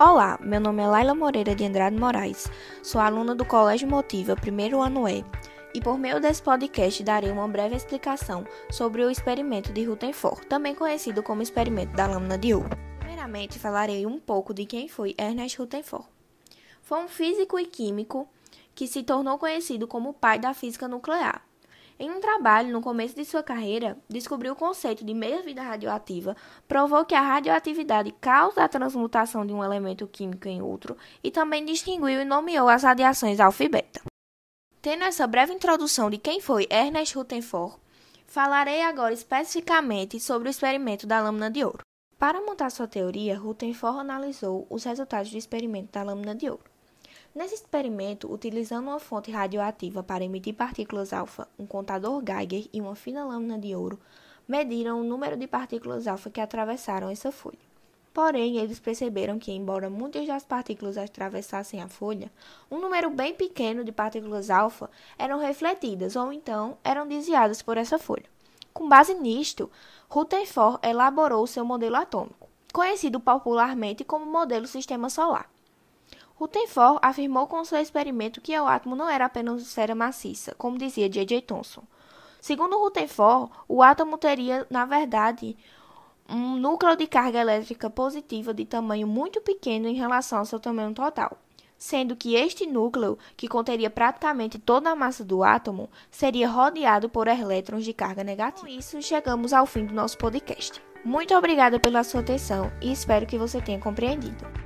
Olá, meu nome é Laila Moreira de Andrade Moraes, sou aluna do Colégio Motiva, primeiro ano E, e por meio desse podcast darei uma breve explicação sobre o experimento de Rutherford, também conhecido como experimento da lâmina de ouro. Primeiramente, falarei um pouco de quem foi Ernest Rutherford. Foi um físico e químico que se tornou conhecido como o pai da física nuclear. Em um trabalho no começo de sua carreira, descobriu o conceito de meia-vida radioativa, provou que a radioatividade causa a transmutação de um elemento químico em outro e também distinguiu e nomeou as radiações alfa e beta. Tendo essa breve introdução de quem foi Ernest Rutherford, falarei agora especificamente sobre o experimento da lâmina de ouro. Para montar sua teoria, Rutherford analisou os resultados do experimento da lâmina de ouro. Nesse experimento, utilizando uma fonte radioativa para emitir partículas alfa, um contador Geiger e uma fina lâmina de ouro, mediram o número de partículas alfa que atravessaram essa folha. Porém, eles perceberam que, embora muitas das partículas atravessassem a folha, um número bem pequeno de partículas alfa eram refletidas ou então eram desviadas por essa folha. Com base nisto, Rutherford elaborou seu modelo atômico, conhecido popularmente como modelo sistema solar. Rutherford afirmou com seu experimento que o átomo não era apenas esfera maciça, como dizia J.J. Thomson. Segundo Rutherford, o átomo teria, na verdade, um núcleo de carga elétrica positiva de tamanho muito pequeno em relação ao seu tamanho total, sendo que este núcleo, que conteria praticamente toda a massa do átomo, seria rodeado por elétrons de carga negativa. Com isso, chegamos ao fim do nosso podcast. Muito obrigada pela sua atenção e espero que você tenha compreendido.